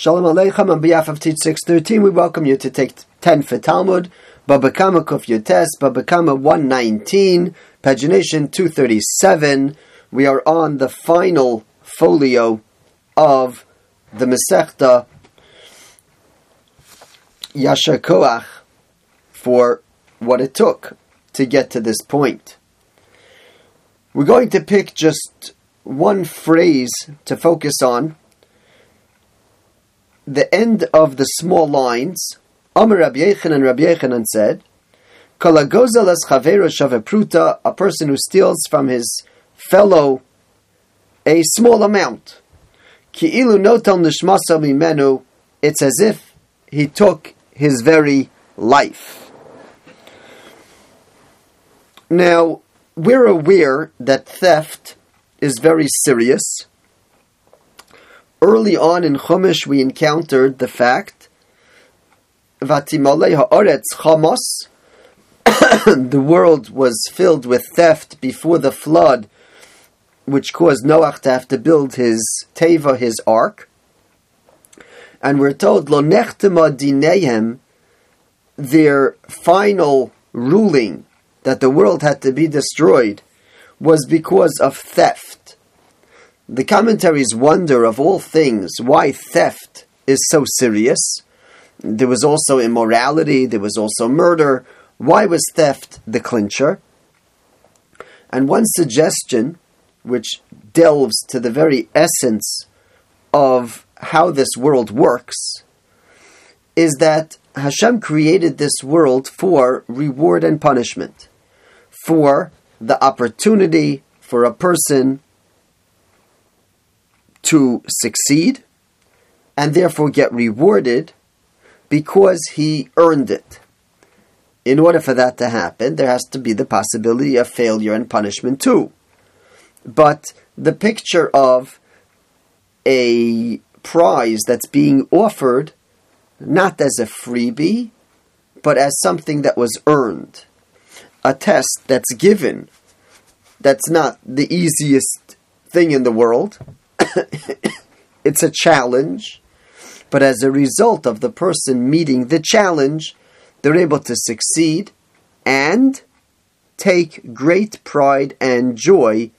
Shalom Aleichem on behalf of Teach 613, we welcome you to take 10 for Talmud, Babakama Kuf Yotes, Babakama 119, pagination 237. We are on the final folio of the Masechta Yashar Koach for what it took to get to this point. We're going to pick just one phrase to focus on. The end of the small lines. Amr Rabbi Yochanan Rabbi Yochanan said, Kalagozel es shavepruta, a person who steals from his fellow a small amount. Ki'ilu notam nishmasa mimenu, it's as if he took his very life. Now, we're aware that theft is very serious. Early on in Chumash, we encountered the fact ha'aretz chamos. the world was filled with theft before the flood, which caused Noach to have to build his teva, his ark. And we're told lo nechtema dinehem, their final ruling that the world had to be destroyed was because of theft. The commentaries wonder, of all things, why theft is so serious. There was also immorality, there was also murder. Why was theft the clincher? And one suggestion, which delves to the very essence of how this world works, is that Hashem created this world for reward and punishment for the opportunity for a person to succeed and therefore get rewarded because he earned it. In order for that to happen, there has to be the possibility of failure and punishment too. But the picture of a prize that's being offered not as a freebie, but as something that was earned a test that's given that's not the easiest thing in the world. it's a challenge, but as a result of the person meeting the challenge, they're able to succeed and take great pride and joy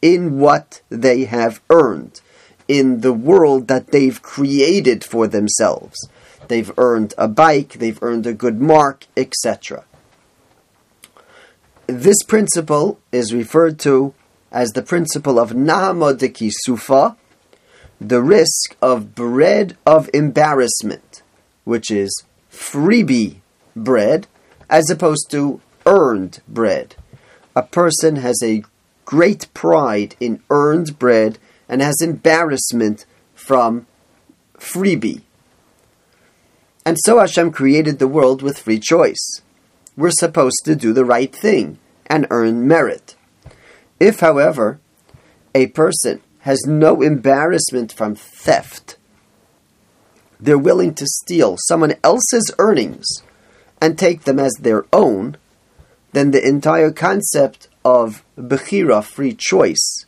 in what they have earned, in the world that they've created for themselves. They've earned a bike, they've earned a good mark, etc. This principle is referred to as the principle of Nahama de Kisufa, the risk of bread of embarrassment, which is freebie bread, as opposed to earned bread. A person has a great pride in earned bread and has embarrassment from freebie. And so Hashem created the world with free choice. We're supposed to do the right thing and earn merit. If, however, a person has no embarrassment from theft, they're willing to steal someone else's earnings and take them as their own, then the entire concept of Bechira, free choice,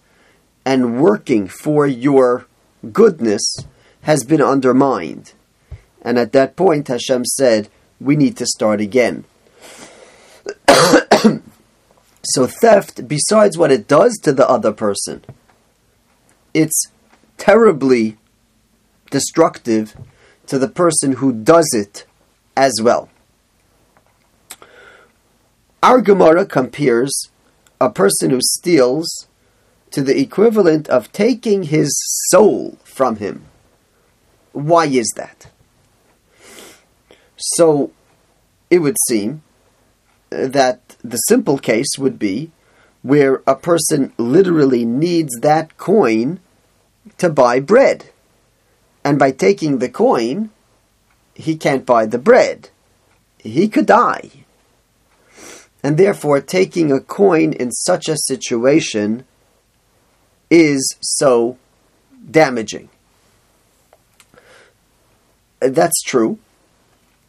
and working for your goodness has been undermined. And at that point, Hashem said, we need to start again. So theft, besides what it does to the other person, it's terribly destructive to the person who does it as well. Our Gemara compares a person who steals to the equivalent of taking his soul from him. Why is that? So it would seem that the simple case would be where a person literally needs that coin to buy bread. And by taking the coin, he can't buy the bread. He could die. And therefore, taking a coin in such a situation is so damaging. That's true.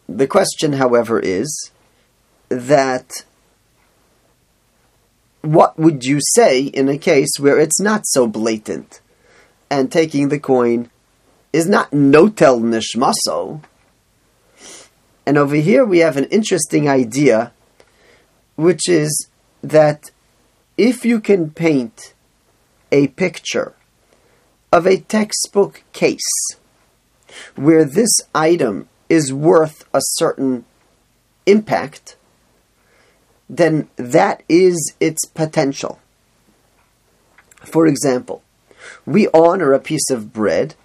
The question, however, is that what would you say in a case where it's not so blatant and taking the coin is not notel nishmaso. And over here we have an interesting idea, which is that if you can paint a picture of a textbook case where this item is worth a certain impact, then that is its potential. For example, we honor a piece of bread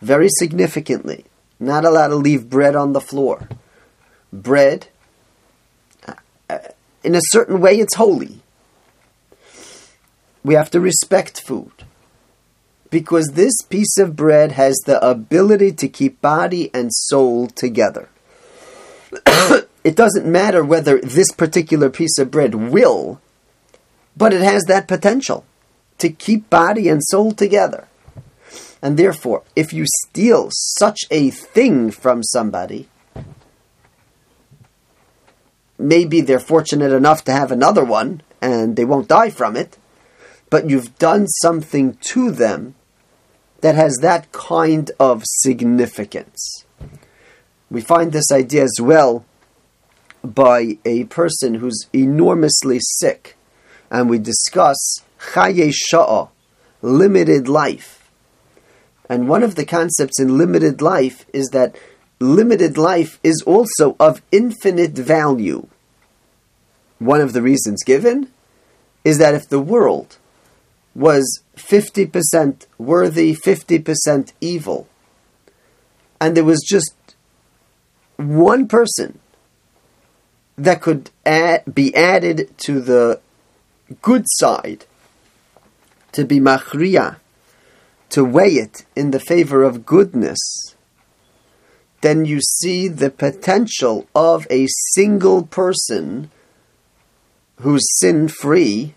very significantly. Not allowed to leave bread on the floor. Bread, uh, in a certain way, it's holy. We have to respect food. Because this piece of bread has the ability to keep body and soul together. it doesn't matter whether this particular piece of bread will, but it has that potential to keep body and soul together. And therefore, if you steal such a thing from somebody, maybe they're fortunate enough to have another one and they won't die from it, but you've done something to them that has that kind of significance. We find this idea as well by a person who's enormously sick, and we discuss chaye sha'ah, limited life and one of the concepts in limited life is that limited life is also of infinite value. One of the reasons given is that if the world was 50% worthy, 50% evil, and there was just one person that could add, be added to the good side, to be machriya, to weigh it in the favor of goodness, then you see the potential of a single person who's sin free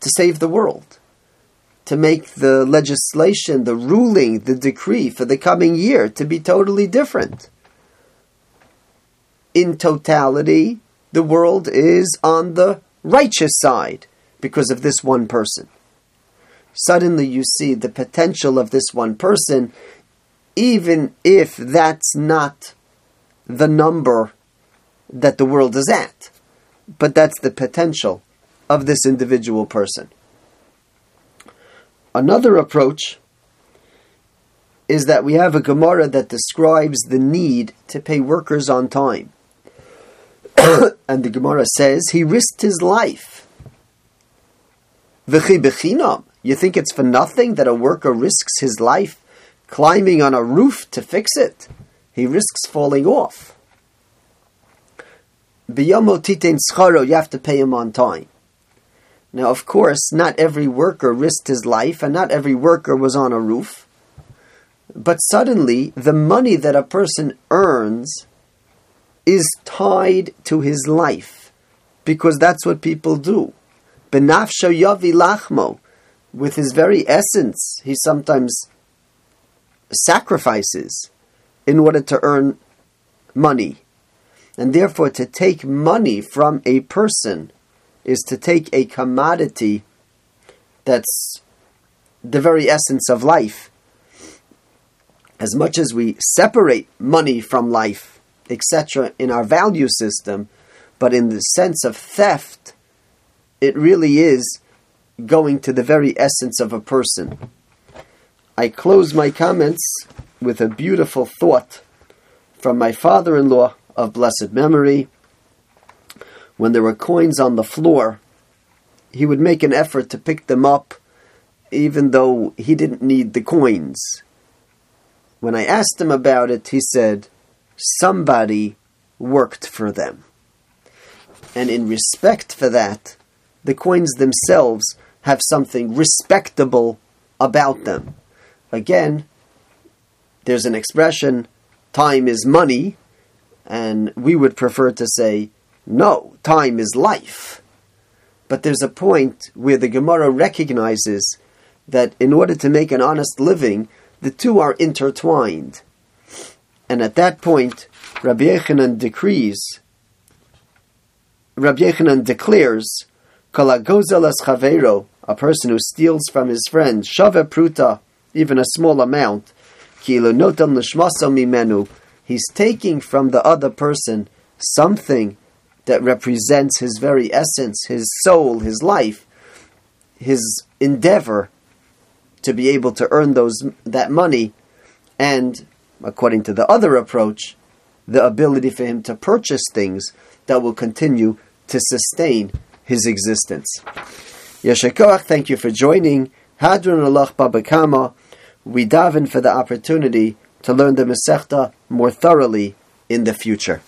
to save the world, to make the legislation, the ruling, the decree for the coming year to be totally different. In totality, the world is on the righteous side because of this one person suddenly you see the potential of this one person, even if that's not the number that the world is at. But that's the potential of this individual person. Another approach is that we have a Gemara that describes the need to pay workers on time. and the Gemara says he risked his life. You think it's for nothing that a worker risks his life climbing on a roof to fix it? He risks falling off. You have to pay him on time. Now, of course, not every worker risked his life, and not every worker was on a roof. But suddenly, the money that a person earns is tied to his life, because that's what people do. Benafsho yavi lachmo with his very essence, he sometimes sacrifices in order to earn money. And therefore, to take money from a person is to take a commodity that's the very essence of life. As much as we separate money from life, etc., in our value system, but in the sense of theft, it really is going to the very essence of a person. I close my comments with a beautiful thought from my father in law of blessed memory. When there were coins on the floor, he would make an effort to pick them up, even though he didn't need the coins. When I asked him about it, he said, Somebody worked for them. And in respect for that, the coins themselves have something respectable about them. Again, there's an expression, time is money, and we would prefer to say, no, time is life. But there's a point where the Gemara recognizes that in order to make an honest living, the two are intertwined. And at that point, Rabbi Yochanan decrees, Rabbi Yochanan declares, Kalagozelas chavero, a person who steals from his friend, shave pruta, even a small amount, mimenu, he's taking from the other person something that represents his very essence, his soul, his life, his endeavor to be able to earn those that money, and according to the other approach, the ability for him to purchase things that will continue to sustain his existence. Yashar Koach, thank you for joining. Hadran Alach Babakama. We daven for the opportunity to learn the Masechta more thoroughly in the future.